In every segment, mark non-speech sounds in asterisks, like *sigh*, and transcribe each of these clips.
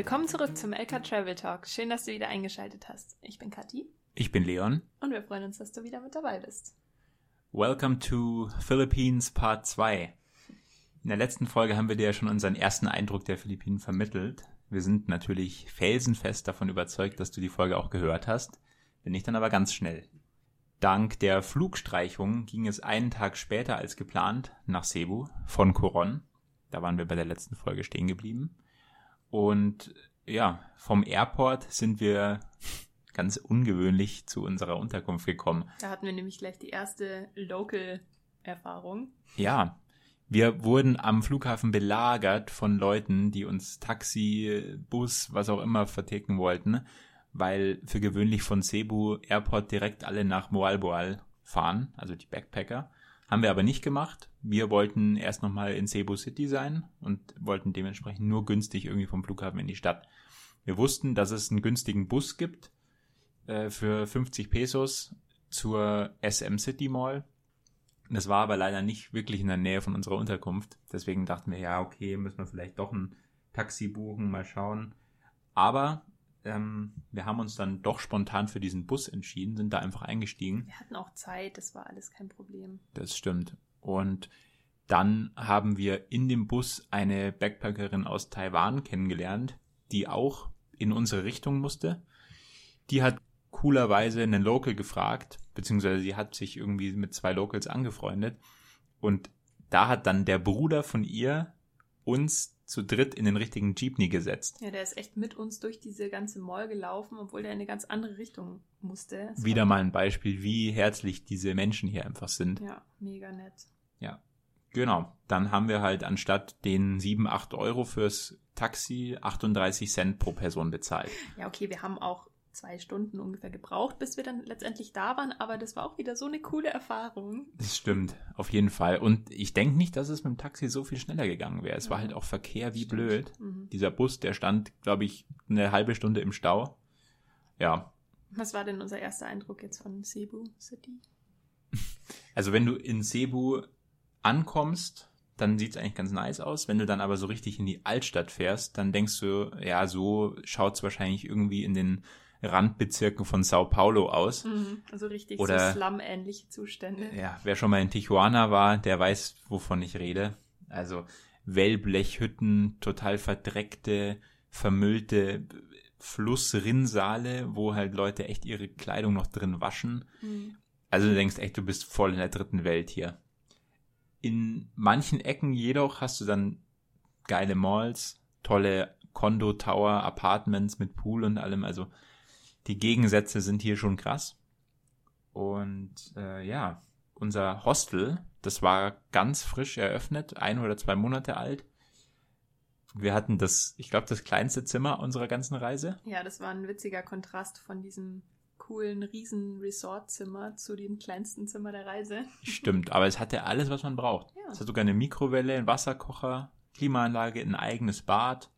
Willkommen zurück zum LK Travel Talk. Schön, dass du wieder eingeschaltet hast. Ich bin Kathi Ich bin Leon. und wir freuen uns, dass du wieder mit dabei bist. Welcome to Philippines Part 2. In der letzten Folge haben wir dir ja schon unseren ersten Eindruck der Philippinen vermittelt. Wir sind natürlich felsenfest davon überzeugt, dass du die Folge auch gehört hast. Wenn nicht, dann aber ganz schnell. Dank der Flugstreichung ging es einen Tag später als geplant nach Cebu von Coron. Da waren wir bei der letzten Folge stehen geblieben. Und ja, vom Airport sind wir ganz ungewöhnlich zu unserer Unterkunft gekommen. Da hatten wir nämlich gleich die erste Local-Erfahrung. Ja, wir wurden am Flughafen belagert von Leuten, die uns Taxi, Bus, was auch immer verticken wollten, weil für gewöhnlich von Cebu Airport direkt alle nach Moalboal fahren, also die Backpacker. Haben wir aber nicht gemacht. Wir wollten erst nochmal in Cebu City sein und wollten dementsprechend nur günstig irgendwie vom Flughafen in die Stadt. Wir wussten, dass es einen günstigen Bus gibt äh, für 50 Pesos zur SM City Mall. Das war aber leider nicht wirklich in der Nähe von unserer Unterkunft. Deswegen dachten wir, ja, okay, müssen wir vielleicht doch ein Taxi buchen, mal schauen. Aber ähm, wir haben uns dann doch spontan für diesen Bus entschieden, sind da einfach eingestiegen. Wir hatten auch Zeit, das war alles kein Problem. Das stimmt. Und dann haben wir in dem Bus eine Backpackerin aus Taiwan kennengelernt, die auch in unsere Richtung musste. Die hat coolerweise einen Local gefragt, beziehungsweise sie hat sich irgendwie mit zwei Locals angefreundet. Und da hat dann der Bruder von ihr uns zu dritt in den richtigen Jeepney gesetzt. Ja, der ist echt mit uns durch diese ganze Mall gelaufen, obwohl der in eine ganz andere Richtung musste. Es Wieder mal ein Beispiel, wie herzlich diese Menschen hier einfach sind. Ja, mega nett. Ja, genau. Dann haben wir halt anstatt den 7, 8 Euro fürs Taxi 38 Cent pro Person bezahlt. Ja, okay, wir haben auch zwei Stunden ungefähr gebraucht, bis wir dann letztendlich da waren, aber das war auch wieder so eine coole Erfahrung. Das stimmt, auf jeden Fall. Und ich denke nicht, dass es mit dem Taxi so viel schneller gegangen wäre. Es war Ja. halt auch Verkehr wie Stimmt. blöd. Mhm. Dieser Bus, der stand, glaube ich, eine halbe Stunde im Stau. Ja, Was war denn unser erster Eindruck jetzt von Cebu City? *laughs* also wenn du in Cebu ankommst, dann sieht es eigentlich ganz nice aus. Wenn du dann aber so richtig in die Altstadt fährst, dann denkst du, ja, so schaut es wahrscheinlich irgendwie in den Randbezirken von Sao Paulo aus. Also richtig Oder- so Slum-ähnliche Zustände. Ja, wer schon mal in Tijuana war, der weiß, wovon ich rede. Also Wellblechhütten, total verdreckte, vermüllte Flussrinnsale, wo halt Leute echt ihre Kleidung noch drin waschen. Mhm. Also du denkst echt, du bist voll in der dritten Welt hier. In manchen Ecken jedoch hast du dann geile Malls, tolle Condo-Tower, Apartments mit Pool und allem. Also die Gegensätze sind hier schon krass. Und äh, ja, unser Hostel, das war ganz frisch eröffnet, ein oder zwei Monate alt. Wir hatten das, ich glaube, das kleinste Zimmer unserer ganzen Reise. Ja, das war ein witziger Kontrast von diesem coolen riesen Resortzimmer zu dem kleinsten Zimmer der Reise. *laughs* Stimmt, aber es hatte alles, was man braucht. Ja. Es hat sogar eine Mikrowelle, einen Wasserkocher, Klimaanlage, ein eigenes Bad.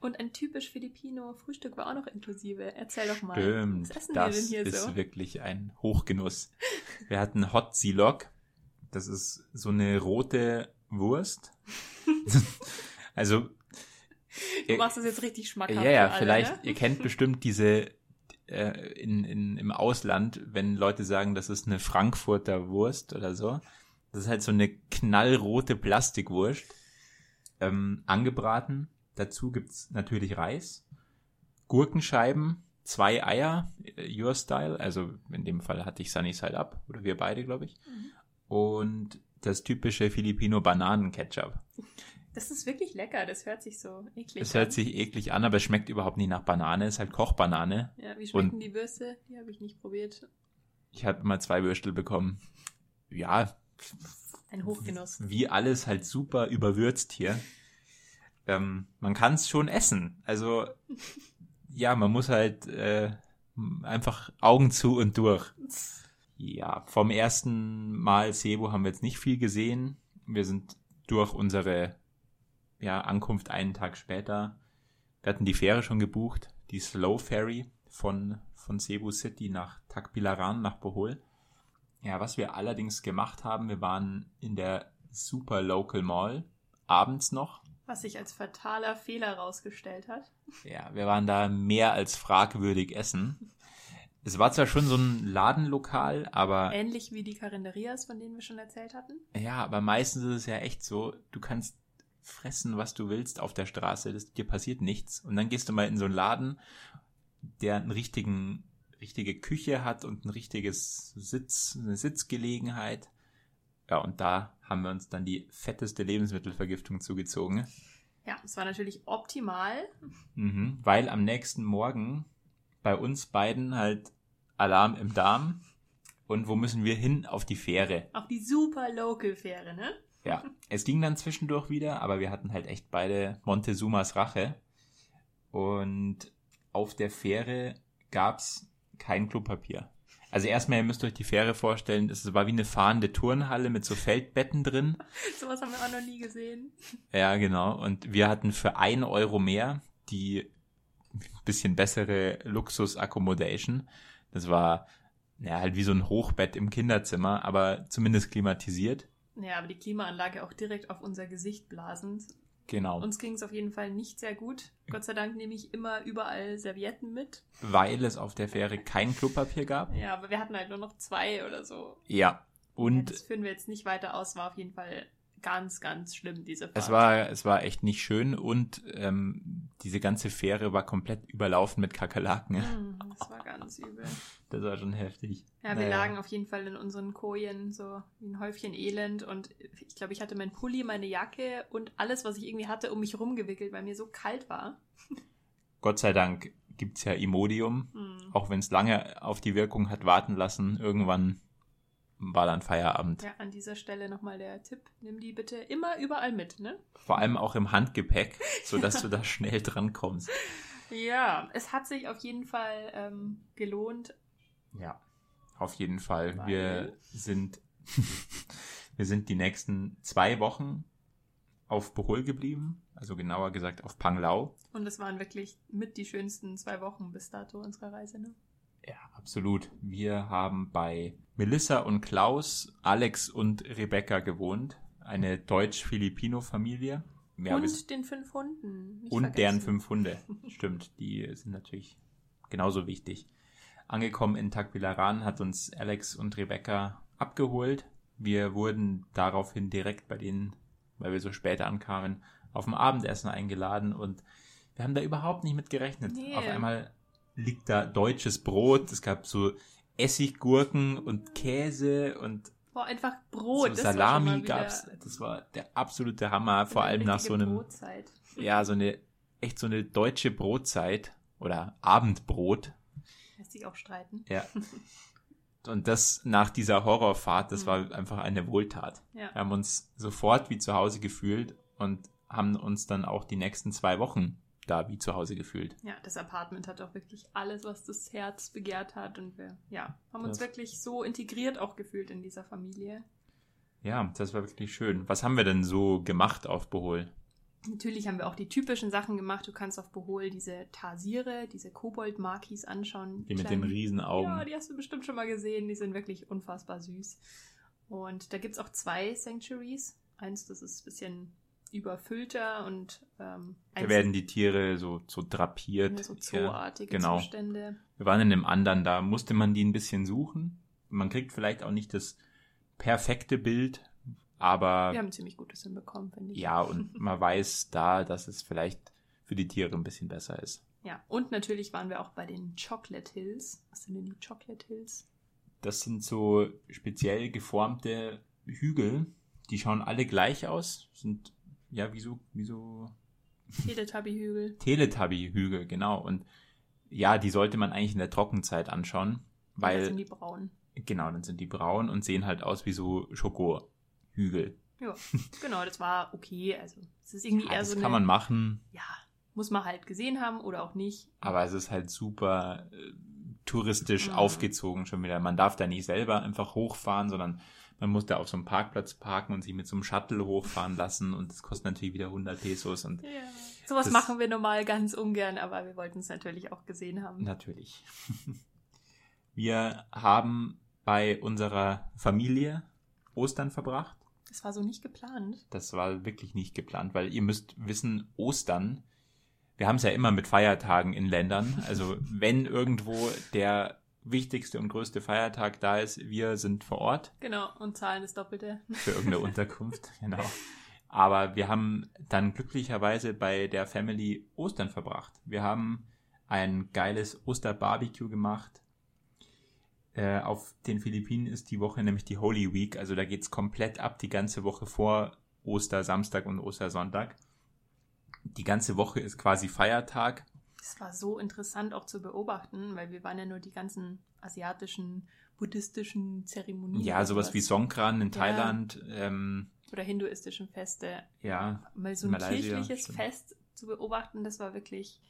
Und ein typisch Filipino Frühstück war auch noch inklusive. Erzähl doch mal. Stimmt, Was essen das wir denn hier ist so? wirklich ein Hochgenuss. Wir hatten Hot Silok. Das ist so eine rote Wurst. *laughs* also Du machst das jetzt richtig schmackhaft. Ja, ja, alle, vielleicht, ne? ihr kennt bestimmt diese äh, in, in, im Ausland, wenn Leute sagen, das ist eine Frankfurter Wurst oder so. Das ist halt so eine knallrote Plastikwurst, ähm, angebraten. Dazu gibt's natürlich Reis, Gurkenscheiben, zwei Eier, äh, Your Style, also in dem Fall hatte ich Sunny Side Up, oder wir beide, glaube ich. Mhm. Und das typische Filipino Bananenketchup. Das ist wirklich lecker. Das hört sich so eklig Es an. hört sich eklig an, aber es schmeckt überhaupt nicht nach Banane. Es ist halt Kochbanane. Ja, wie schmecken Und- die Würste? Die habe ich nicht probiert. Ich habe mal zwei Würstel bekommen. Ja, Ein Hochgenuss. wie alles halt super überwürzt hier. Ähm, man kann es schon essen. Also ja, man muss halt äh, einfach Augen zu und durch. Ja, vom ersten Mal Cebu haben wir jetzt nicht viel gesehen. Wir sind durch unsere ja, Ankunft einen Tag später. Wir hatten die Fähre schon gebucht, die Slow Ferry von, von Cebu City nach Tagbilaran, nach Bohol. Ja, was wir allerdings gemacht haben, wir waren in der Super Local Mall abends noch Was sich als fataler Fehler herausgestellt hat. Ja, wir waren da mehr als fragwürdig essen. Es war zwar schon so ein Ladenlokal, aber. Ähnlich wie die Carinderias, von denen wir schon erzählt hatten. Ja, aber meistens ist es ja echt so, du kannst fressen, was du willst auf der Straße, das, dir passiert nichts. Und dann gehst du mal in so einen Laden, der einen richtigen, richtige Küche hat und ein richtiges Sitz, eine Sitzgelegenheit. Ja, und da haben wir uns dann die fetteste Lebensmittelvergiftung zugezogen. Ja, es war natürlich optimal. Mhm, weil am nächsten Morgen bei uns beiden halt Alarm im Darm. Und wo müssen wir hin? Auf die Fähre. Auf die super Local Fähre, ne? Ja, es ging dann zwischendurch wieder, aber wir hatten halt echt beide Montezumas Rache. Und auf der Fähre gab's kein Klopapier. Also erstmal, ihr müsst euch die Fähre vorstellen, es war wie eine fahrende Turnhalle mit so Feldbetten drin. *laughs* Sowas haben wir auch noch nie gesehen. Ja, genau. Und wir hatten für ein Euro mehr die bisschen bessere Luxus-Accommodation. Das war ja, halt wie so ein Hochbett im Kinderzimmer, aber zumindest klimatisiert. Ja, aber die Klimaanlage auch direkt auf unser Gesicht blasend. Genau. Uns ging es auf jeden Fall nicht sehr gut. Gott sei Dank nehme ich immer überall Servietten mit. Weil es auf der Fähre kein Klopapier gab. Ja, aber wir hatten halt nur noch zwei oder so. Ja. Und ja, das führen wir jetzt nicht weiter aus, war auf jeden Fall ganz, ganz schlimm, diese Fahrt. Es war, es war echt nicht schön und ähm, diese ganze Fähre war komplett überlaufen mit Kakerlaken. Mm, *laughs* das war ganz übel. Das war schon heftig. Ja, wir naja. lagen auf jeden Fall in unseren Kojen so wie ein Häufchen Elend und ich glaube, ich hatte mein Pulli, meine Jacke und alles, was ich irgendwie hatte, um mich rumgewickelt, weil mir so kalt war. *laughs* Gott sei Dank gibt's ja Imodium, mm. auch wenn es lange auf die Wirkung hat warten lassen. Irgendwann war dann Feierabend. Ja, an dieser Stelle nochmal der Tipp. Nimm die bitte immer überall mit, ne? Vor allem auch im Handgepäck, *laughs* sodass ja. du da schnell dran kommst. Ja, es hat sich auf jeden Fall ähm, gelohnt. Ja, auf jeden Fall. Weil... Wir sind, *laughs* wir sind die nächsten zwei Wochen auf Bohol geblieben, also genauer gesagt auf Panglau. Und es waren wirklich mit die schönsten zwei Wochen bis dato unserer Reise, ne? Ja, absolut. Wir haben bei Melissa und Klaus, Alex und Rebecca gewohnt. Eine deutsch-Filipino-Familie. Und den fünf Hunden. und vergessen. deren fünf Hunde. *laughs* Stimmt, die sind natürlich genauso wichtig. Angekommen in Tagbilaran hat uns Alex und Rebecca abgeholt. Wir wurden daraufhin direkt bei denen, weil wir so spät ankamen, auf dem Abendessen eingeladen und wir haben da überhaupt nicht mit gerechnet. Nee. Auf einmal liegt da deutsches Brot. Es gab so Essiggurken und Käse und Boah, einfach Brot. So Salami gab's. Das war der absolute Hammer, vor allem nach so einem Brotzeit. Ja, so eine echt so eine deutsche Brotzeit oder Abendbrot. Lässt sich auch streiten. Ja. Und das nach dieser Horrorfahrt, das mhm. war einfach eine Wohltat. Ja. Wir haben uns sofort wie zu Hause gefühlt und haben uns dann auch die nächsten zwei Wochen da wie zu Hause gefühlt. Ja, das Apartment hat auch wirklich alles, was das Herz begehrt hat und wir, ja, haben uns das. wirklich so integriert auch gefühlt in dieser Familie. Ja, das war wirklich schön. Was haben wir denn so gemacht auf Bohol? Natürlich haben wir auch die typischen Sachen gemacht. Du kannst auf Bohol diese Tarsiere, diese Kobold-Markis anschauen. Die, die mit den Riesenaugen. Ja, die hast du bestimmt schon mal gesehen. Die sind wirklich unfassbar süß. Und da gibt es auch zwei Sanctuaries. Eins, das ist ein bisschen überfüllter und ähm, da werden die Tiere so, so drapiert. So zooartige genau. Zustände. Wir waren in dem anderen, da musste man die ein bisschen suchen. Man kriegt vielleicht auch nicht das perfekte Bild, aber. Wir haben ziemlich gutes hinbekommen, finde ich. Ja, und *laughs* man weiß da, dass es vielleicht für die Tiere ein bisschen besser ist. Ja, und natürlich waren wir auch bei den Chocolate Hills. Was sind denn die Chocolate Hills? Das sind so speziell geformte Hügel. Die schauen alle gleich aus, sind ja, wieso, wieso? Teletubby-Hügel. *laughs* Teletubby-Hügel, genau. Und ja, die sollte man eigentlich in der Trockenzeit anschauen, weil. dann sind die braun. Genau, dann sind die braun und sehen halt aus wie so Schokohügel. Ja, *laughs* genau, das war okay. Also, es ist irgendwie ja, eher das so. Das kann man machen. Ja, muss man halt gesehen haben oder auch nicht. Aber es ist halt super äh, touristisch mhm. aufgezogen schon wieder. Man darf da nicht selber einfach hochfahren, sondern man muss da auf so einem Parkplatz parken und sich mit so einem Shuttle hochfahren lassen und das kostet natürlich wieder 100 Pesos. Und ja. Sowas machen wir normal ganz ungern, aber wir wollten es natürlich auch gesehen haben. Natürlich. *laughs* Wir haben bei unserer Familie Ostern verbracht. Das war so nicht geplant. Das war wirklich nicht geplant, weil ihr müsst wissen, Ostern, wir haben es ja immer mit Feiertagen in Ländern. Also wenn irgendwo der wichtigste und größte Feiertag da ist, wir sind vor Ort. Genau, und zahlen das Doppelte. Für irgendeine *laughs* Unterkunft, genau. Aber wir haben dann glücklicherweise bei der Family Ostern verbracht. Wir haben ein geiles Osterbarbecue gemacht. Äh, auf den Philippinen ist die Woche nämlich die Holy Week, also da geht's komplett ab die ganze Woche vor Ostersamstag und Ostersonntag. Die ganze Woche ist quasi Feiertag. Es war so interessant auch zu beobachten, weil wir waren ja nur die ganzen asiatischen, buddhistischen Zeremonien. Ja, sowas wie Songkran in Thailand. Ja. Ähm, Oder hinduistischen Feste. Ja. Mal so ein Malaysia, kirchliches stimmt. Fest zu beobachten, das war wirklich,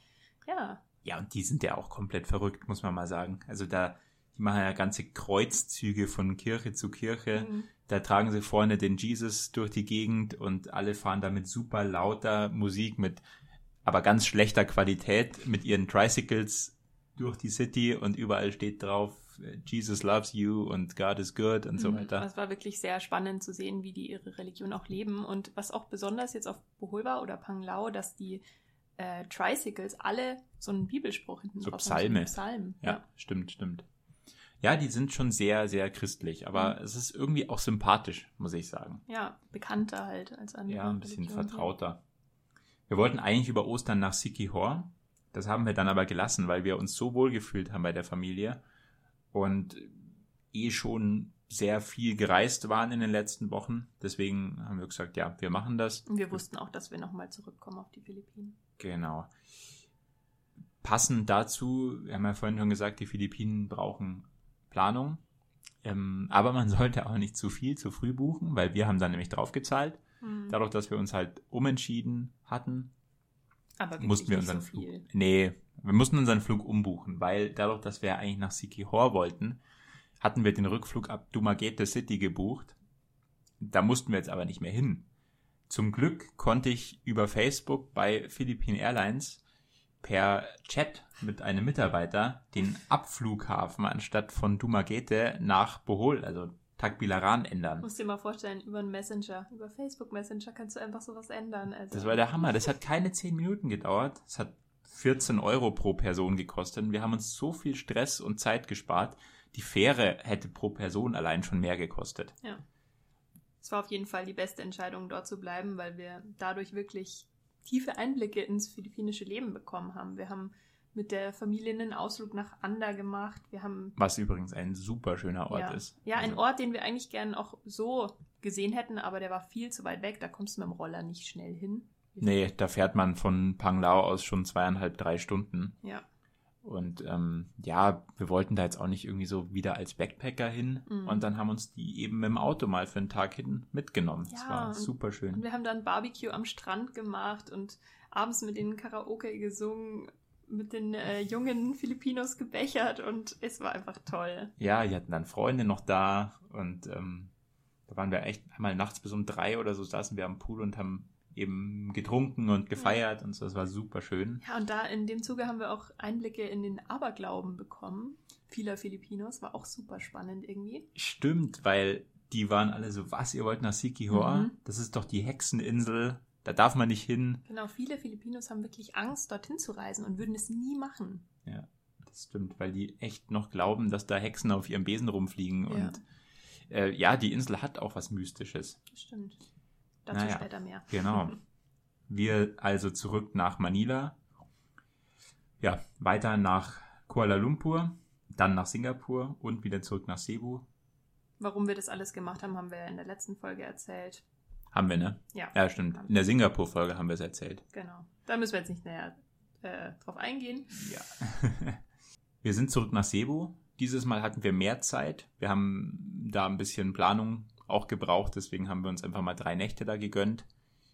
ja. Ja, und die sind ja auch komplett verrückt, muss man mal sagen. Also da, die machen ja ganze Kreuzzüge von Kirche zu Kirche. Mhm. Da tragen sie vorne den Jesus durch die Gegend und alle fahren da mit super lauter Musik, mit aber ganz schlechter Qualität mit ihren Tricycles durch die City und überall steht drauf, Jesus loves you und God is good und so mhm. weiter. Es war wirklich sehr spannend zu sehen, wie die ihre Religion auch leben und was auch besonders jetzt auf Bohol war oder Panglao, dass die äh, Tricycles alle so einen Bibelspruch hinten so drauf Psalme. haben. So Psalm. Ja, ja, stimmt, stimmt. Ja, die sind schon sehr, sehr christlich, aber mhm. es ist irgendwie auch sympathisch, muss ich sagen. Ja, bekannter halt als andere. Ja, ein bisschen Religionen. vertrauter. Wir wollten eigentlich über Ostern nach Sikihor. Das haben wir dann aber gelassen, weil wir uns so wohl gefühlt haben bei der Familie und eh schon sehr viel gereist waren in den letzten Wochen. Deswegen haben wir gesagt, ja, wir machen das. Und wir wussten auch, dass wir nochmal zurückkommen auf die Philippinen. Genau. Passend dazu, wir haben ja vorhin schon gesagt, die Philippinen brauchen Planung. Ähm, aber man sollte auch nicht zu viel zu früh buchen, weil wir haben dann nämlich draufgezahlt. Mhm. Dadurch, dass wir uns halt umentschieden hatten, aber mussten wir unseren so Flug. Nee, wir mussten unseren Flug umbuchen, weil dadurch, dass wir eigentlich nach Sikihor wollten, hatten wir den Rückflug ab Dumaguete City gebucht. Da mussten wir jetzt aber nicht mehr hin. Zum Glück konnte ich über Facebook bei Philippine Airlines per Chat mit einem Mitarbeiter den Abflughafen anstatt von Dumaguete nach Bohol, also Tagbilaran ändern. Musst dir mal vorstellen, über einen Messenger, über Facebook Messenger kannst du einfach sowas ändern. Also. Das war der Hammer. Das hat keine 10 Minuten gedauert. Es hat 14 Euro pro Person gekostet. Wir haben uns so viel Stress und Zeit gespart. Die Fähre hätte pro Person allein schon mehr gekostet. Ja. Es war auf jeden Fall die beste Entscheidung, dort zu bleiben, weil wir dadurch wirklich tiefe Einblicke ins philippinische Leben bekommen haben. Wir haben mit der Familie einen Ausflug nach Anda gemacht. Wir haben was übrigens ein super schöner Ort ja. ist. Ja, also. ein Ort, den wir eigentlich gern auch so gesehen hätten, aber der war viel zu weit weg. Da kommst du mit dem Roller nicht schnell hin. Nee, da fährt man von Panglao aus schon zweieinhalb, drei Stunden. Ja. Und ähm, ja, wir wollten da jetzt auch nicht irgendwie so wieder als Backpacker hin. Mhm. Und dann haben uns die eben mit dem Auto mal für einen Tag hin mitgenommen. Ja, das war super schön. Und wir haben dann Barbecue am Strand gemacht und abends mit ihnen Karaoke gesungen, mit den äh, jungen Filipinos gebechert und es war einfach toll. Ja, die hatten dann Freunde noch da und ähm, da waren wir echt einmal nachts bis um drei oder so saßen wir am Pool und haben eben getrunken und gefeiert ja. und so. Das war super schön. Ja, und da in dem Zuge haben wir auch Einblicke in den Aberglauben bekommen. Vieler Filipinos. War auch super spannend irgendwie. Stimmt, weil die waren alle so, was, ihr wollt nach Sikihor? Mhm. Das ist doch die Hexeninsel. Da darf man nicht hin. Genau, viele Filipinos haben wirklich Angst, dorthin zu reisen und würden es nie machen. Ja, das stimmt, weil die echt noch glauben, dass da Hexen auf ihrem Besen rumfliegen. Ja. Und äh, ja, die Insel hat auch was Mystisches. Das stimmt. Dazu naja, später mehr. *laughs* Genau. Wir also zurück nach Manila. Ja, weiter nach Kuala Lumpur, dann nach Singapur und wieder zurück nach Cebu. Warum wir das alles gemacht haben, haben wir in der letzten Folge erzählt. Haben wir, ne? Ja. Ja, stimmt. In der Singapur-Folge haben wir es erzählt. Genau. Da müssen wir jetzt nicht näher äh, drauf eingehen. Ja. *laughs* wir sind zurück nach Cebu. Dieses Mal hatten wir mehr Zeit. Wir haben da ein bisschen Planung auch gebraucht, deswegen haben wir uns einfach mal drei Nächte da gegönnt.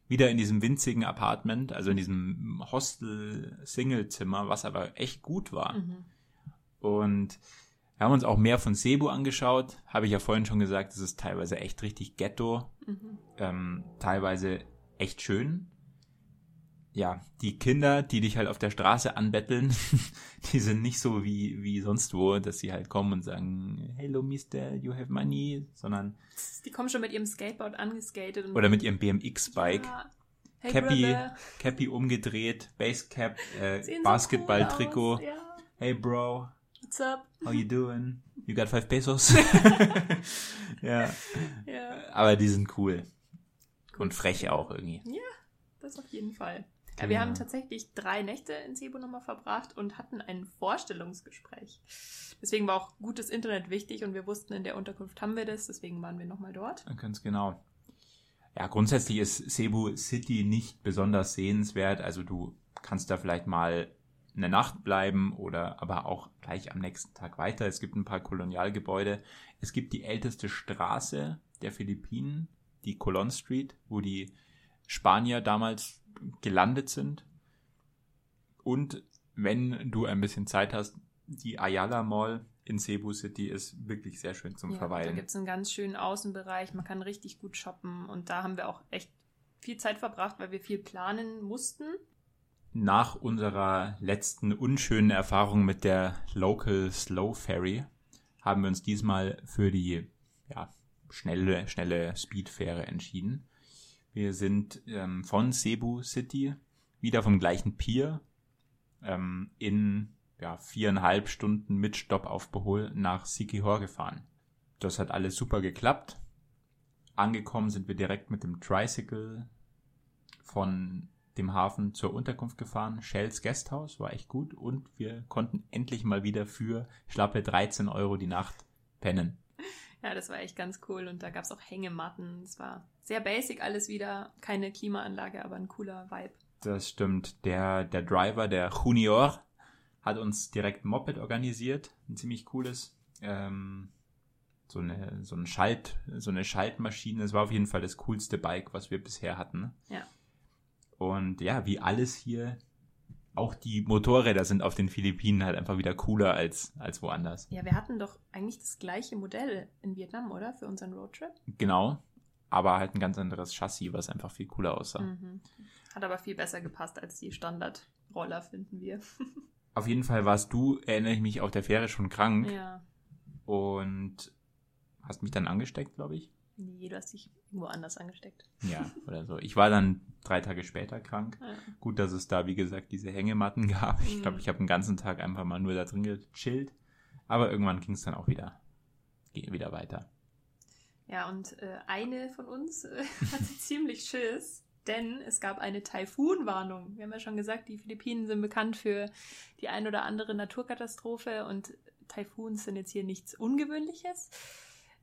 Wieder in diesem winzigen Apartment, also in diesem Hostel-Single-Zimmer, was aber echt gut war. Mhm. Und wir haben uns auch mehr von Cebu angeschaut. Habe ich ja vorhin schon gesagt, es ist teilweise echt richtig Ghetto. Mhm. Ähm, teilweise echt schön. ja, die Kinder, die dich halt auf der Straße anbetteln, *laughs* die sind nicht so wie, wie sonst wo, dass sie halt kommen und sagen, hello Mister, you have money, sondern Die kommen schon mit ihrem Skateboard angeskatet. Oder mit ihrem BMX-Bike, Ja. Hey, Cappy, Brother. Cappy umgedreht, Basecap, äh, Sehen so Basketball-Trikot. cool. Ja. Hey Bro, What's up? how you doing? You got five pesos? *laughs* *laughs* ja, Ja, aber die sind cool. Und frech auch irgendwie. das auf jeden Fall. Ja, Genau. wir haben tatsächlich drei Nächte in Cebu nochmal verbracht und hatten ein Vorstellungsgespräch. Deswegen war auch gutes Internet wichtig und wir wussten, in der Unterkunft haben wir das, deswegen waren wir nochmal dort. Ganz genau. Ja, grundsätzlich ist Cebu City nicht besonders sehenswert. Also du kannst da vielleicht mal eine Nacht bleiben oder aber auch gleich am nächsten Tag weiter. Es gibt ein paar Kolonialgebäude. Es gibt die älteste Straße der Philippinen, die Colon Street, wo die Spanier damals gelandet sind. Und wenn du ein bisschen Zeit hast, die Ayala Mall in Cebu City ist wirklich sehr schön zum Ja, da Verweilen. gibt es einen ganz schönen Außenbereich, man kann richtig gut shoppen und da haben wir auch echt viel Zeit verbracht, weil wir viel planen mussten. Nach unserer letzten unschönen Erfahrung mit der Local Slow Ferry haben wir uns diesmal für die ja, schnelle, schnelle Speedfähre entschieden. Wir sind ähm, von Cebu City wieder vom gleichen Pier ähm, in ja, viereinhalb Stunden mit Stopp auf Bohol nach Siquijor gefahren. Das hat alles super geklappt. Angekommen sind wir direkt mit dem Tricycle von dem Hafen zur Unterkunft gefahren. Shells Guesthouse war echt gut und wir konnten endlich mal wieder für schlappe 13 Euro die Nacht pennen. Ja, das war echt ganz cool und da gab es auch Hängematten. Es war sehr basic alles wieder, keine Klimaanlage, aber ein cooler Vibe. Das stimmt. Der, der Driver, der Junior, hat uns direkt ein Moped organisiert. Ein ziemlich cooles. Ähm, so eine, so ein Schalt, so eine Schaltmaschine. Es war auf jeden Fall das coolste Bike, was wir bisher hatten. Ja. Und ja, wie alles hier, auch die Motorräder sind auf den Philippinen halt einfach wieder cooler als, als woanders. Ja, wir hatten doch eigentlich das gleiche Modell in Vietnam, oder? Für unseren Roadtrip. Genau. Aber halt ein ganz anderes Chassis, was einfach viel cooler aussah. Mhm. Hat aber viel besser gepasst als die Standardroller, finden wir. *laughs* Auf jeden Fall warst du, erinnere ich mich, auf der Fähre schon krank Ja. und hast mich dann angesteckt, glaube ich. Nee, du hast dich irgendwo anders angesteckt. Ja, oder so. Ich war dann drei Tage später krank. Ja. Gut, dass es da, wie gesagt, diese Hängematten *laughs* gab. Ich glaube, Mhm. ich habe den ganzen Tag einfach mal nur da drin gechillt. Aber irgendwann ging es dann auch wieder, ging wieder weiter. Ja, und äh, eine von uns äh, *laughs* hatte ziemlich Schiss, denn es gab eine Taifunwarnung. Wir haben ja schon gesagt, die Philippinen sind bekannt für die ein oder andere Naturkatastrophe und Taifuns sind jetzt hier nichts Ungewöhnliches.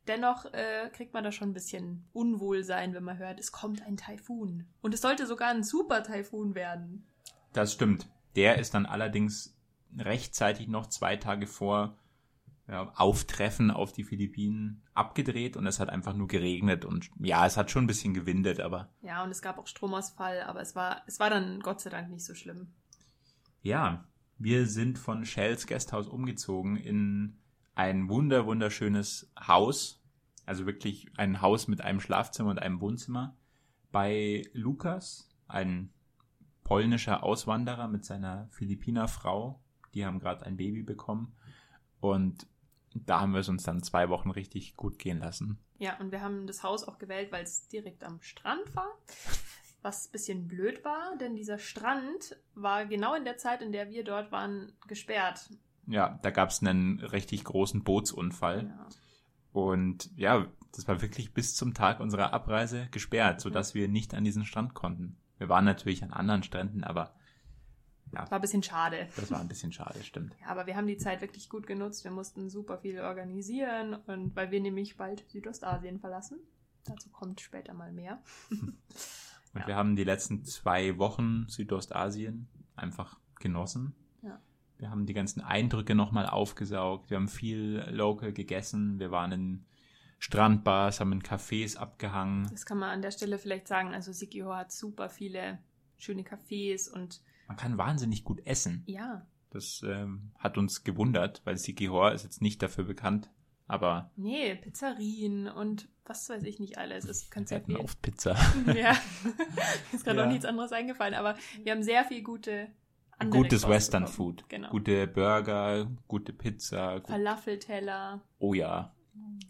Dennoch äh, kriegt man da schon ein bisschen Unwohlsein, wenn man hört, es kommt ein Taifun. Und es sollte sogar ein Super-Taifun werden. Das stimmt. Der ist dann allerdings rechtzeitig noch zwei Tage vor ja, Auftreffen auf die Philippinen abgedreht und es hat einfach nur geregnet und ja, es hat schon ein bisschen gewindet, aber Ja, und es gab auch Stromausfall, aber es war, es war dann Gott sei Dank nicht so schlimm. Ja, wir sind von Shells Gasthaus umgezogen in ein wunder wunderschönes Haus, also wirklich ein Haus mit einem Schlafzimmer und einem Wohnzimmer bei Lukas, ein polnischer Auswanderer mit seiner Philippiner Frau. Die haben gerade ein Baby bekommen und da haben wir es uns dann zwei Wochen richtig gut gehen lassen. Ja, und wir haben das Haus auch gewählt, weil es direkt am Strand war. Was ein bisschen blöd war, denn dieser Strand war genau in der Zeit, in der wir dort waren, gesperrt. Ja, da gab es einen richtig großen Bootsunfall. Ja. Und ja, das war wirklich bis zum Tag unserer Abreise gesperrt, sodass wir nicht an diesen Strand konnten. Wir waren natürlich an anderen Stränden, aber War ein bisschen schade. das war ein bisschen schade, stimmt. Ja, aber wir haben die Zeit wirklich gut genutzt. Wir mussten super viel organisieren und weil wir nämlich bald Südostasien verlassen. Dazu kommt später mal mehr. *laughs* Und Ja. wir haben die letzten zwei Wochen Südostasien einfach genossen. Ja. Wir haben die ganzen Eindrücke nochmal aufgesaugt. Wir haben viel local gegessen. Wir waren in Strandbars, haben in Cafés abgehangen. Das kann man an der Stelle vielleicht sagen. Also Sikiho hat super viele schöne Cafés und Man kann wahnsinnig gut essen. ja, Das ähm, hat uns gewundert, weil Sikihor ist jetzt nicht dafür bekannt, aber. Nee, Pizzerien und was weiß ich nicht alles. Es könnte sehr viel. oft Pizza. *laughs* ja. *laughs* ist gerade Ja. auch nichts anderes eingefallen, aber wir haben sehr viel gute Gutes Western bekommen. Food. Genau. Gute Burger, gute Pizza, gut, Falafelteller. oh ja.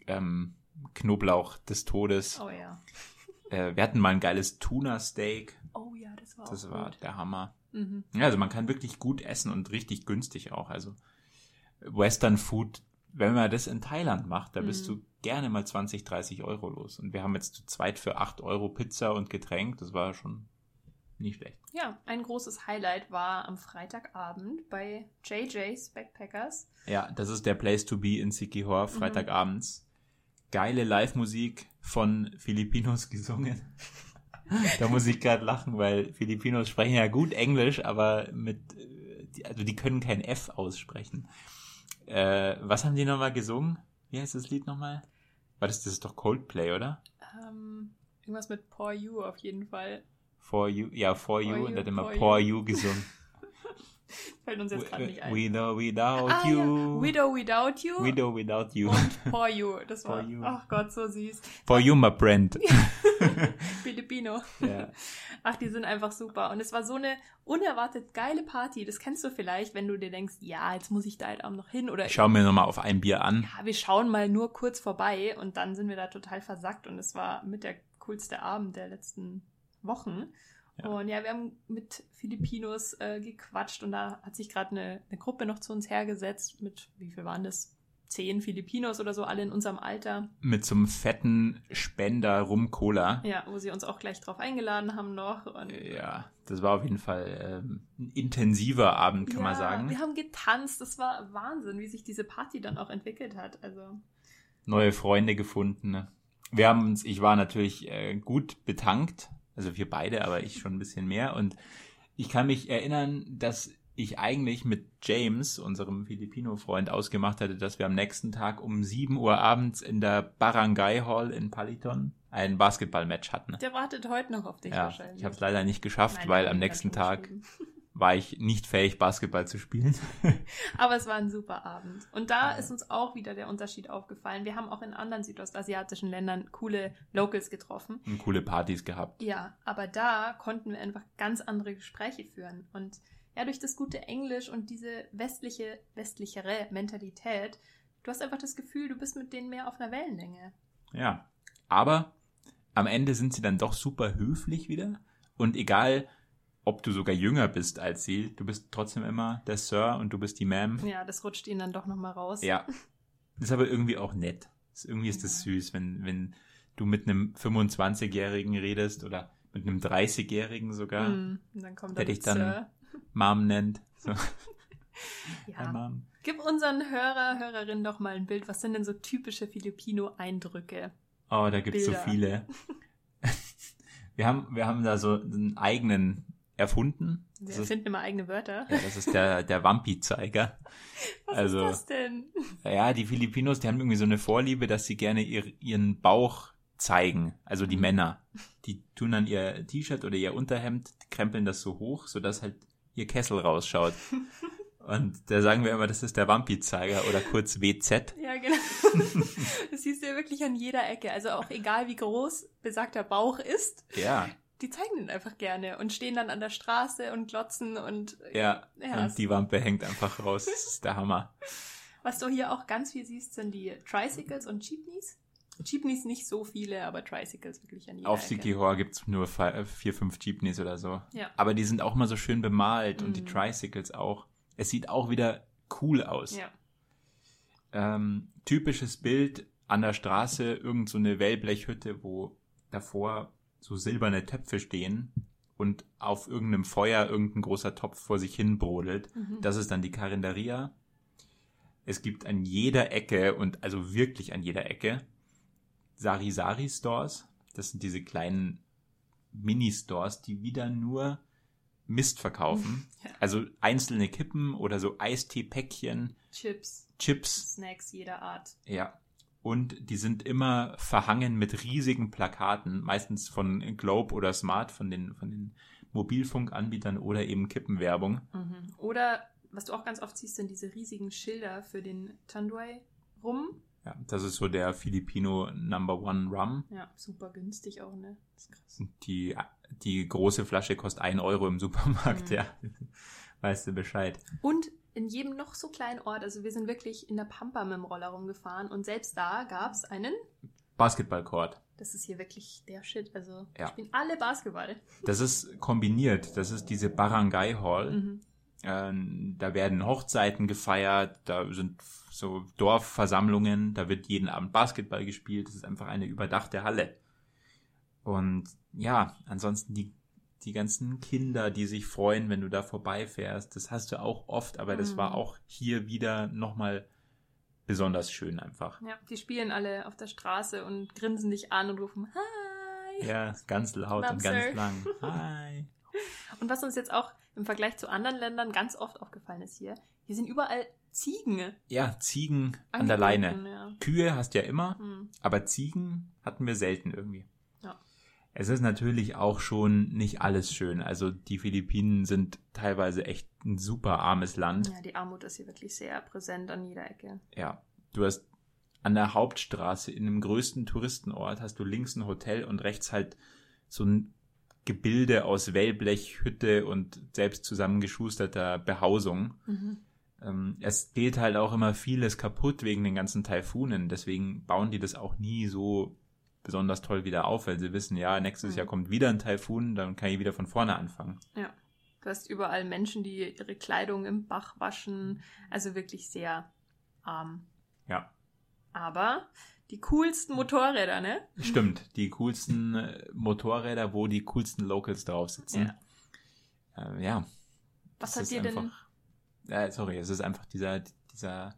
Ähm, Knoblauch des Todes. Oh ja. Äh, wir hatten mal ein geiles Tuna-Steak. Oh ja, das war Das war gut. der Hammer. Mhm. Ja, also man kann wirklich gut essen und richtig günstig auch. Also Western Food, wenn man das in Thailand macht, da bist Mhm. du gerne mal 20, 30 Euro los. Und wir haben jetzt zu zweit für 8 Euro Pizza und Getränk. Das war schon nicht schlecht. Ja, ein großes Highlight war am Freitagabend bei JJ's Backpackers. Ja, das ist der Place to be in Sikihor, Freitagabends. Geile Live-Musik von Filipinos *laughs* gesungen. da muss ich gerade lachen, weil Filipinos sprechen ja gut Englisch, aber mit, äh, also die können kein F aussprechen. Äh, was haben die nochmal gesungen? Wie heißt das Lied nochmal? War das, das ist doch Coldplay, oder? Ähm, irgendwas mit Poor You auf jeden Fall. For You, ja, For You, You, und hat immer For For You. You gesungen. *laughs* Fällt uns jetzt gerade nicht ein. Widow without ah, you. ja. Widow Without You Widow without you. und Poor You. Das war, For You. ach Gott, so süß. For you, my friend. *laughs* Filipino. *laughs* ja. Ach, die sind einfach super. Und es war so eine unerwartet geile Party. Das kennst du vielleicht, wenn du dir denkst, ja, jetzt muss ich da halt auch noch hin. Oder Ich schau mir nochmal auf ein Bier an. ja, wir schauen mal nur kurz vorbei und dann sind wir da total versackt und es war mit der coolste Abend der letzten Wochen. Ja. Und ja, wir haben mit Filipinos äh, gequatscht und da hat sich gerade eine, eine Gruppe noch zu uns hergesetzt mit, wie viel waren das? Zehn Filipinos oder so, alle in unserem Alter. Mit so einem fetten Spender Rum Cola. Ja, wo sie uns auch gleich drauf eingeladen haben noch. Und Ja, das war auf jeden Fall ähm, ein intensiver Abend, kann man Ja, sagen. Wir haben getanzt, das war Wahnsinn, wie sich diese Party dann auch entwickelt hat. Also, Neue Freunde gefunden. ne? Wir haben uns, ich war natürlich äh, gut betankt, also wir beide, aber ich schon ein bisschen mehr. Und ich kann mich erinnern, dass ich eigentlich mit James, unserem Filipino-Freund, ausgemacht hatte, dass wir am nächsten Tag um 7 Uhr abends in der Barangay Hall in Paliton ein Basketballmatch hatten. der wartet heute noch auf dich Ja, wahrscheinlich. ich habe es leider nicht geschafft, Nein, weil am nächsten Tag. War ich nicht fähig, Basketball zu spielen. *laughs* Aber es war ein super Abend. Und da ist uns auch wieder der Unterschied aufgefallen. Wir haben auch in anderen südostasiatischen Ländern coole Locals getroffen. und coole Partys gehabt. Ja, aber da konnten wir einfach ganz andere Gespräche führen. Und ja, durch das gute Englisch und diese westliche, westlichere Mentalität, du hast einfach das Gefühl, du bist mit denen mehr auf einer Wellenlänge. Ja. Aber am Ende sind sie dann doch super höflich wieder. Und egal, ob du sogar jünger bist als sie, du bist trotzdem immer der Sir und du bist die Ma'am. Ja, das rutscht ihnen dann doch nochmal raus. Ja. Ist aber irgendwie auch nett. Ist, irgendwie ist das süß, wenn, wenn du mit einem 25-Jährigen redest oder mit einem 30-Jährigen sogar, Mm, dann kommt Der dich dann- Sir. Mom nennt. So, *laughs* Ja. Mom. Gib unseren Hörer, Hörerinnen doch mal ein Bild. Was sind denn so typische Filipino-Eindrücke? Oh, da gibt's so Bilder. viele. *laughs* Wir haben, wir haben da so einen eigenen erfunden. Wir Das ist, finden immer eigene Wörter. ja, das ist der, der Wampi-Zeiger. *laughs* Was also- ist das denn? Ja, die Filipinos, die haben irgendwie so eine Vorliebe, dass sie gerne ihr, ihren Bauch zeigen. Also die Mhm. Männer. Die tun dann ihr T-Shirt oder ihr Unterhemd, krempeln das so hoch, sodass halt ihr Kessel rausschaut. *laughs* Und da sagen wir immer, das ist der Wampi-Zeiger oder kurz WZ. Ja, genau. *laughs* Das siehst du ja wirklich an jeder Ecke. Also auch egal, wie groß besagter Bauch ist, Ja, die zeigen den einfach gerne und stehen dann an der Straße und glotzen und ja. Ja, Und die Wampe hängt einfach raus. Das *laughs* ist der Hammer. was du hier auch ganz viel siehst, sind die Tricycles und Jeepneys. Jeepneys nicht so viele, aber Tricycles wirklich an jeder Auf Ecke. Sikihor gibt's nur fe- vier, fünf Jeepneys oder so. Ja. Aber die sind auch mal so schön bemalt und die Mhm. Tricycles auch. Es sieht auch wieder cool aus. Ja. Ähm, typisches Bild an der Straße, irgend so eine Wellblechhütte, wo davor so silberne Töpfe stehen und auf irgendeinem Feuer irgendein großer Topf vor sich hin brodelt. Mhm. Das ist dann die Karinderia. Es gibt an jeder Ecke und also wirklich an jeder Ecke Sari-Sari-Stores. Das sind diese kleinen Mini-Stores, die wieder nur Mist verkaufen. *laughs* Ja. Also einzelne Kippen oder so Eistee-Päckchen, Chips, Chips, Snacks jeder Art. ja. Und die sind immer verhangen mit riesigen Plakaten, meistens von Globe oder Smart, von den, von den Mobilfunkanbietern oder eben Kippenwerbung. Mhm. Oder was du auch ganz oft siehst, sind diese riesigen Schilder für den Tanduay rum. Ja, das ist so der Filipino Number One Rum. Ja, super günstig auch, ne? Das ist krass. Die, die große Flasche kostet 1 Euro im Supermarkt, Mhm. ja. *laughs* Weißt du Bescheid. Und in jedem noch so kleinen Ort, also wir sind wirklich in der Pampa mit dem Roller rumgefahren und selbst da gab es einen, Basketballcourt. das ist hier wirklich der Shit, also Ja. spielen alle Basketball. Das ist kombiniert. Das ist diese Barangay Hall. Mhm. Ähm, da werden Hochzeiten gefeiert, da sind so Dorfversammlungen, da wird jeden Abend Basketball gespielt. Das ist einfach eine überdachte Halle. Und ja, ansonsten die, die ganzen Kinder, die sich freuen, wenn du da vorbeifährst, das hast du auch oft, aber das Mhm. war auch hier wieder nochmal besonders schön einfach. Ja, die spielen alle auf der Straße und grinsen dich an und rufen Hi. Ja, ganz laut und ganz lang. *laughs* Hi. Und was uns jetzt auch im Vergleich zu anderen Ländern ganz oft aufgefallen ist hier, hier sind überall Ziegen Ja, Ziegen an der Leine. Ja. Kühe hast du ja immer. Hm. Aber Ziegen hatten wir selten irgendwie. Es ist natürlich auch schon nicht alles schön. Also die Philippinen sind teilweise echt ein super armes Land. ja, die Armut ist hier wirklich sehr präsent an jeder Ecke. Ja. Du hast an der Hauptstraße in dem größten Touristenort hast du links ein Hotel und rechts halt so ein Gebilde aus Wellblech, Hütte und selbst zusammengeschusterter Behausung. Mhm. Ähm, es geht halt auch immer vieles kaputt wegen den ganzen Taifunen. Deswegen bauen die das auch nie so besonders toll wieder auf, weil sie wissen, ja, nächstes Mhm. Jahr kommt wieder ein Taifun, dann kann ich wieder von vorne anfangen. Du hast überall Menschen, die ihre Kleidung im Bach waschen. Also wirklich sehr arm. Ja. Aber die coolsten Motorräder, ne? Stimmt, die coolsten äh, Motorräder, wo die coolsten Locals drauf sitzen. Ja. Äh, ja. Was Das hat dir denn. Äh, sorry, es ist einfach dieser, dieser,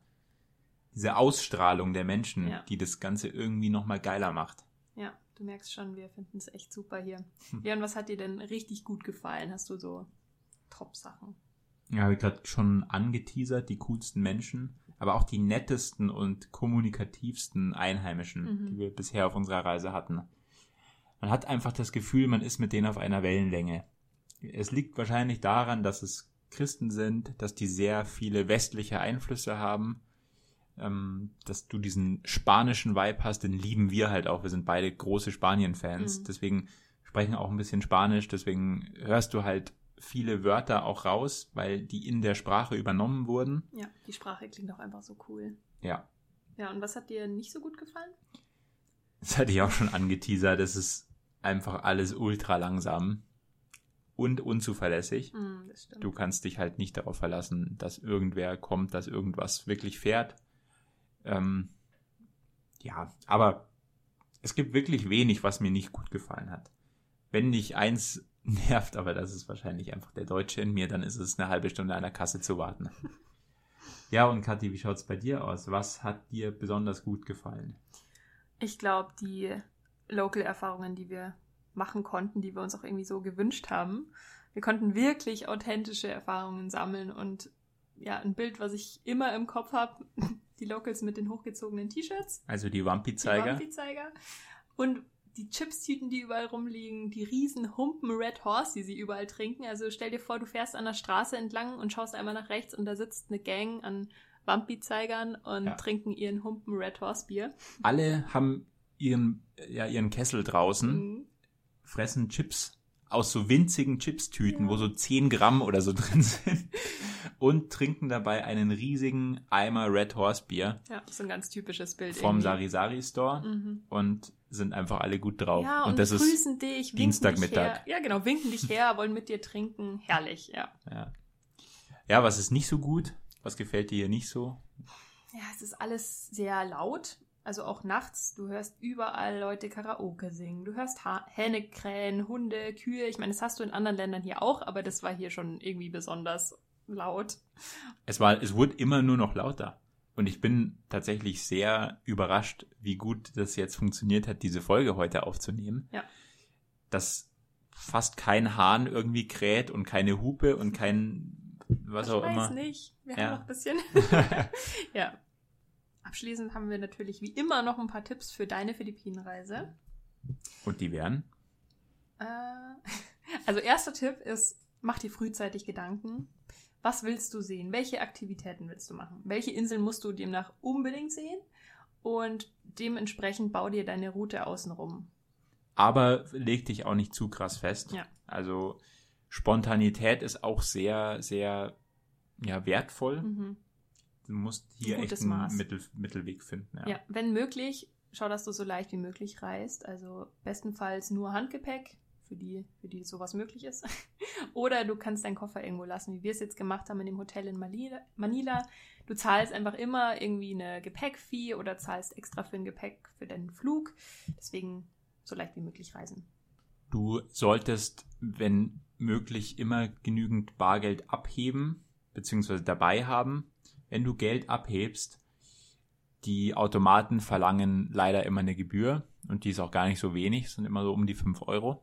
diese Ausstrahlung der Menschen, Ja. die das Ganze irgendwie nochmal geiler macht. Ja, du merkst schon, wir finden es echt super hier. Hm. Ja, und was hat dir denn richtig gut gefallen? Hast du so Top-Sachen? Ja, habe ich gerade schon angeteasert, die coolsten Menschen, aber auch die nettesten und kommunikativsten Einheimischen, Mhm. die wir bisher auf unserer Reise hatten. Man hat einfach das Gefühl, man ist mit denen auf einer Wellenlänge. Es liegt wahrscheinlich daran, dass es Christen sind, dass die sehr viele westliche Einflüsse haben, ähm, dass du diesen spanischen Vibe hast, den lieben wir halt auch. Wir sind beide große Spanien-Fans, Mhm. deswegen sprechen auch ein bisschen Spanisch, deswegen hörst du halt viele Wörter auch raus, weil die in der Sprache übernommen wurden. Ja, die Sprache klingt auch einfach so cool. Ja, Ja, und was hat dir nicht so gut gefallen? das hatte ich auch schon angeteasert. Es ist einfach alles ultra langsam und unzuverlässig. Das stimmt. Du kannst dich halt nicht darauf verlassen, dass irgendwer kommt, dass irgendwas wirklich fährt. Ähm, ja, aber es gibt wirklich wenig, was mir nicht gut gefallen hat. Wenn nicht eins *laughs* nervt, aber das ist wahrscheinlich einfach der Deutsche in mir, dann ist es eine halbe Stunde an der Kasse zu warten. *laughs* Ja, und Kathi, wie schaut's bei dir aus? Was hat dir besonders gut gefallen? Ich glaube, die Local-Erfahrungen, die wir machen konnten, die wir uns auch irgendwie so gewünscht haben, wir konnten wirklich authentische Erfahrungen sammeln und ja, ein Bild, was ich immer im Kopf habe, *laughs* die Locals mit den hochgezogenen T-Shirts, Also die die Wampi-Zeiger? Wampi-Zeiger und die Chips-Tüten, die überall rumliegen, die riesen Humpen Red Horse, die sie überall trinken. Also stell dir vor, du fährst an der Straße entlang und schaust einmal nach rechts und da sitzt eine Gang an Wampi-Zeigern und Ja. trinken ihren Humpen Red Horse Bier. Alle haben ihren, ja, ihren Kessel draußen. Mhm. fressen Chips aus so winzigen Chipstüten, Ja. wo so 10 Gramm oder so *laughs* drin sind und trinken dabei einen riesigen Eimer Red Horse Bier Ja, so ein ganz typisches Bild. vom irgendwie. Sari Sari Store Mhm. und sind einfach alle gut drauf. Ja, und, und das ist grüßen dich, winken Dienstagmittag. Dich. Ja, genau, winken dich her, wollen mit dir trinken. Herrlich, ja. ja. ja, was ist nicht so gut? Was gefällt dir hier nicht so? Ja, es ist alles sehr laut. Also auch nachts. Du hörst überall Leute Karaoke singen. Du hörst ha Hähne krähen, Hunde, Kühe. Ich meine, das hast du in anderen Ländern hier auch, aber das war hier schon irgendwie besonders laut. Es war, es wurde immer nur noch lauter. Und ich bin tatsächlich sehr überrascht, wie gut das jetzt funktioniert hat, diese Folge heute aufzunehmen. Ja. Dass fast kein Hahn irgendwie kräht und keine Hupe und kein, was ich auch weiß immer. nicht. Wir Ja. haben noch ein bisschen. *laughs* ja. Abschließend haben wir natürlich wie immer noch ein paar Tipps für deine Philippinenreise. Und die wären? Äh, *laughs* also erster Tipp ist, mach dir frühzeitig Gedanken. Was willst du sehen? Welche Aktivitäten willst du machen? Welche Inseln musst du demnach unbedingt sehen? und dementsprechend bau dir deine Route außenrum. Aber leg dich auch nicht zu krass fest. Ja. Also Spontanität ist auch sehr, sehr ja, wertvoll. Mhm. Du musst hier Ein echt einen Maß. Mittel, Mittelweg finden. Ja. Ja, wenn möglich, schau, dass du so leicht wie möglich reist. Also bestenfalls nur Handgepäck, für die, für die sowas möglich ist. *laughs* Oder du kannst deinen Koffer irgendwo lassen, wie wir es jetzt gemacht haben in dem Hotel in Manila. Manila. Du zahlst einfach immer irgendwie eine Gepäckfee oder zahlst extra für ein Gepäck für deinen Flug. Deswegen so leicht wie möglich reisen. Du solltest, wenn möglich, immer genügend Bargeld abheben, beziehungsweise dabei haben. Wenn du Geld abhebst, die Automaten verlangen leider immer eine Gebühr und die ist auch gar nicht so wenig, sind immer so um die 5 Euro.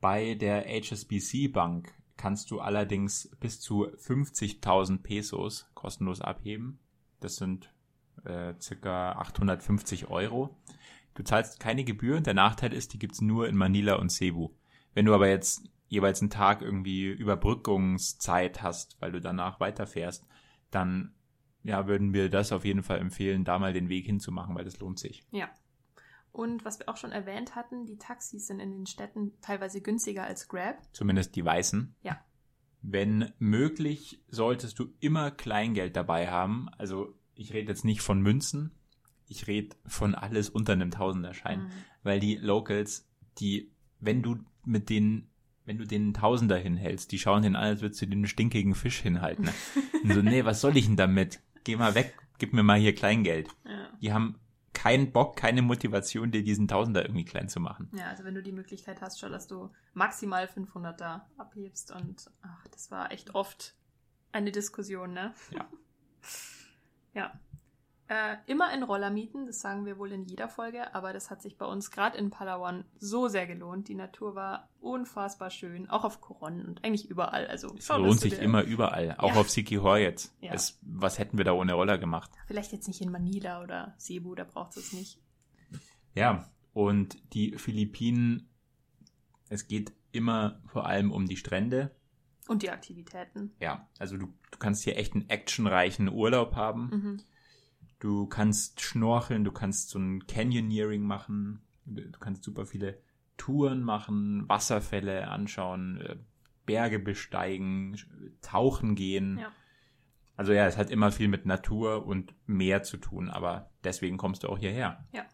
Bei der HSBC Bank kannst du allerdings bis zu 50.000 Pesos kostenlos abheben. Das sind äh, circa 850 Euro. Du zahlst keine Gebühr. Der Nachteil ist, die gibt's nur in Manila und Cebu. Wenn du aber jetzt jeweils einen Tag irgendwie Überbrückungszeit hast, weil du danach weiterfährst, dann ja, würden wir das auf jeden Fall empfehlen, da mal den Weg hinzumachen, weil das lohnt sich. Ja. Und was wir auch schon erwähnt hatten, die Taxis sind in den Städten teilweise günstiger als Grab. Zumindest die Weißen. Ja. Wenn möglich, solltest du immer Kleingeld dabei haben. Also ich rede jetzt nicht von Münzen, ich rede von alles unter einem Tausenderschein. Mhm. Weil die Locals, die, wenn du mit denen, wenn du den Tausender hinhältst, die schauen den an, als würdest du den stinkigen Fisch hinhalten. Ne? *laughs* Und so, nee, was soll ich denn damit? Geh mal weg, gib mir mal hier Kleingeld. Ja. Die haben keinen Bock, keine Motivation, dir diesen Tausender irgendwie klein zu machen. Ja, also wenn du die Möglichkeit hast, schau, dass du maximal 500 da abhebst und ach, das war echt oft eine Diskussion, ne? Ja. Ja. Äh, immer einen Roller mieten, das sagen wir wohl in jeder Folge, aber das hat sich bei uns gerade in Palawan so sehr gelohnt. Die Natur war unfassbar schön, auch auf Coron und eigentlich überall. Also Es lohnt sich dir- immer überall, auch Ja. auf Sikihor jetzt. Ja. Es, was hätten wir da ohne Roller gemacht? Vielleicht jetzt nicht in Manila oder Cebu, da braucht es nicht. Ja, und die Philippinen, es geht immer vor allem um die Strände. Und die Aktivitäten. Ja, also du, du kannst hier echt einen actionreichen Urlaub haben. Mhm. Du kannst schnorcheln, du kannst so ein Canyoneering machen, du kannst super viele Touren machen, Wasserfälle anschauen, äh, Berge besteigen, tauchen gehen. Ja. Also ja, es hat immer viel mit Natur und Meer zu tun, aber deswegen kommst du auch hierher. Ja.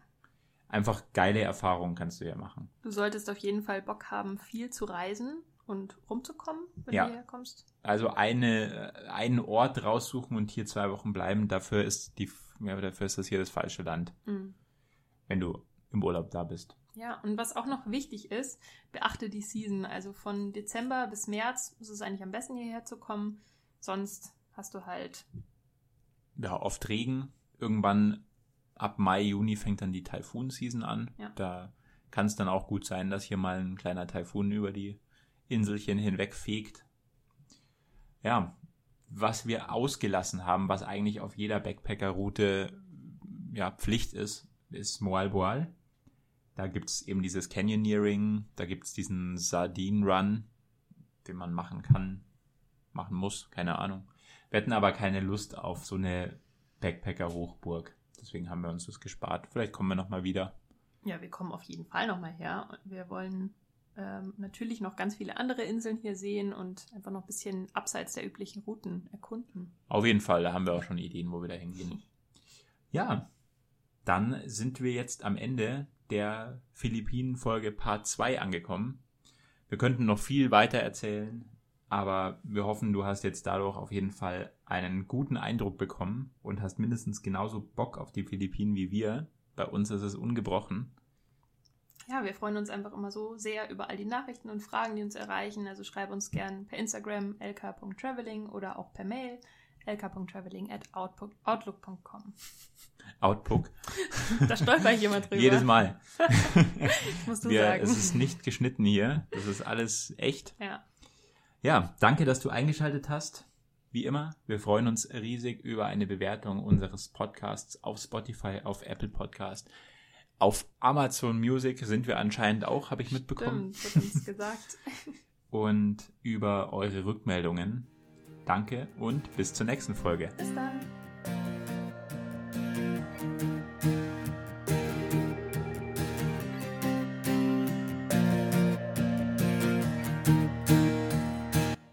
Einfach geile Erfahrungen kannst du hier machen. Du solltest auf jeden Fall Bock haben, viel zu reisen und rumzukommen, wenn Ja. du hierher kommst. Also eine, einen Ort raussuchen und hier zwei Wochen bleiben, dafür ist die, ja, dafür ist das hier das falsche Land, Mhm. wenn du im Urlaub da bist. Ja, und was auch noch wichtig ist, beachte die Season. Also von Dezember bis März ist es eigentlich am besten hierher zu kommen. Sonst hast du halt, ja, oft Regen. Irgendwann ab Mai, Juni fängt dann die Taifun-Season an. Ja. Da kann es dann auch gut sein, dass hier mal ein kleiner Taifun über die Inselchen hinweg fegt. Ja, was wir ausgelassen haben, was eigentlich auf jeder Backpacker-Route ja, Pflicht ist, ist Moal Boal. Da gibt's eben dieses Canyoneering, da gibt's diesen Sardine Run, den man machen kann, machen muss, keine Ahnung. Wir hatten aber keine Lust auf so eine Backpacker-Hochburg. Deswegen haben wir uns das gespart. Vielleicht kommen wir nochmal wieder. ja, wir kommen auf jeden Fall nochmal her. Und Wir wollen ähm, natürlich noch ganz viele andere Inseln hier sehen und einfach noch ein bisschen abseits der üblichen Routen erkunden. Auf jeden Fall, da haben wir auch schon Ideen, wo wir da hingehen. Ja, dann sind wir jetzt am Ende der Philippinen-Folge Part 2 angekommen. Wir könnten noch viel weiter erzählen, aber wir hoffen, du hast jetzt dadurch auf jeden Fall einen guten Eindruck bekommen und hast mindestens genauso Bock auf die Philippinen wie wir. Bei uns ist es ungebrochen. Ja, wir freuen uns einfach immer so sehr über all die Nachrichten und Fragen, die uns erreichen. Also schreib uns gern per Instagram lk.traveling oder auch per Mail lk.traveling at outlook- outlook.com. Outlook. Da stolper ich immer drüber. Jedes Mal. Musst du Wir, sagen. es ist nicht geschnitten hier. Das ist alles echt. ja. Ja, danke, dass du eingeschaltet hast. Wie immer, wir freuen uns riesig über eine Bewertung unseres Podcasts auf Spotify, auf Apple Podcast. Auf Amazon Music sind wir anscheinend auch, habe ich mitbekommen. Stimmt, wird uns gesagt. *laughs* Und über eure Rückmeldungen. Danke und bis zur nächsten Folge. Bis dann.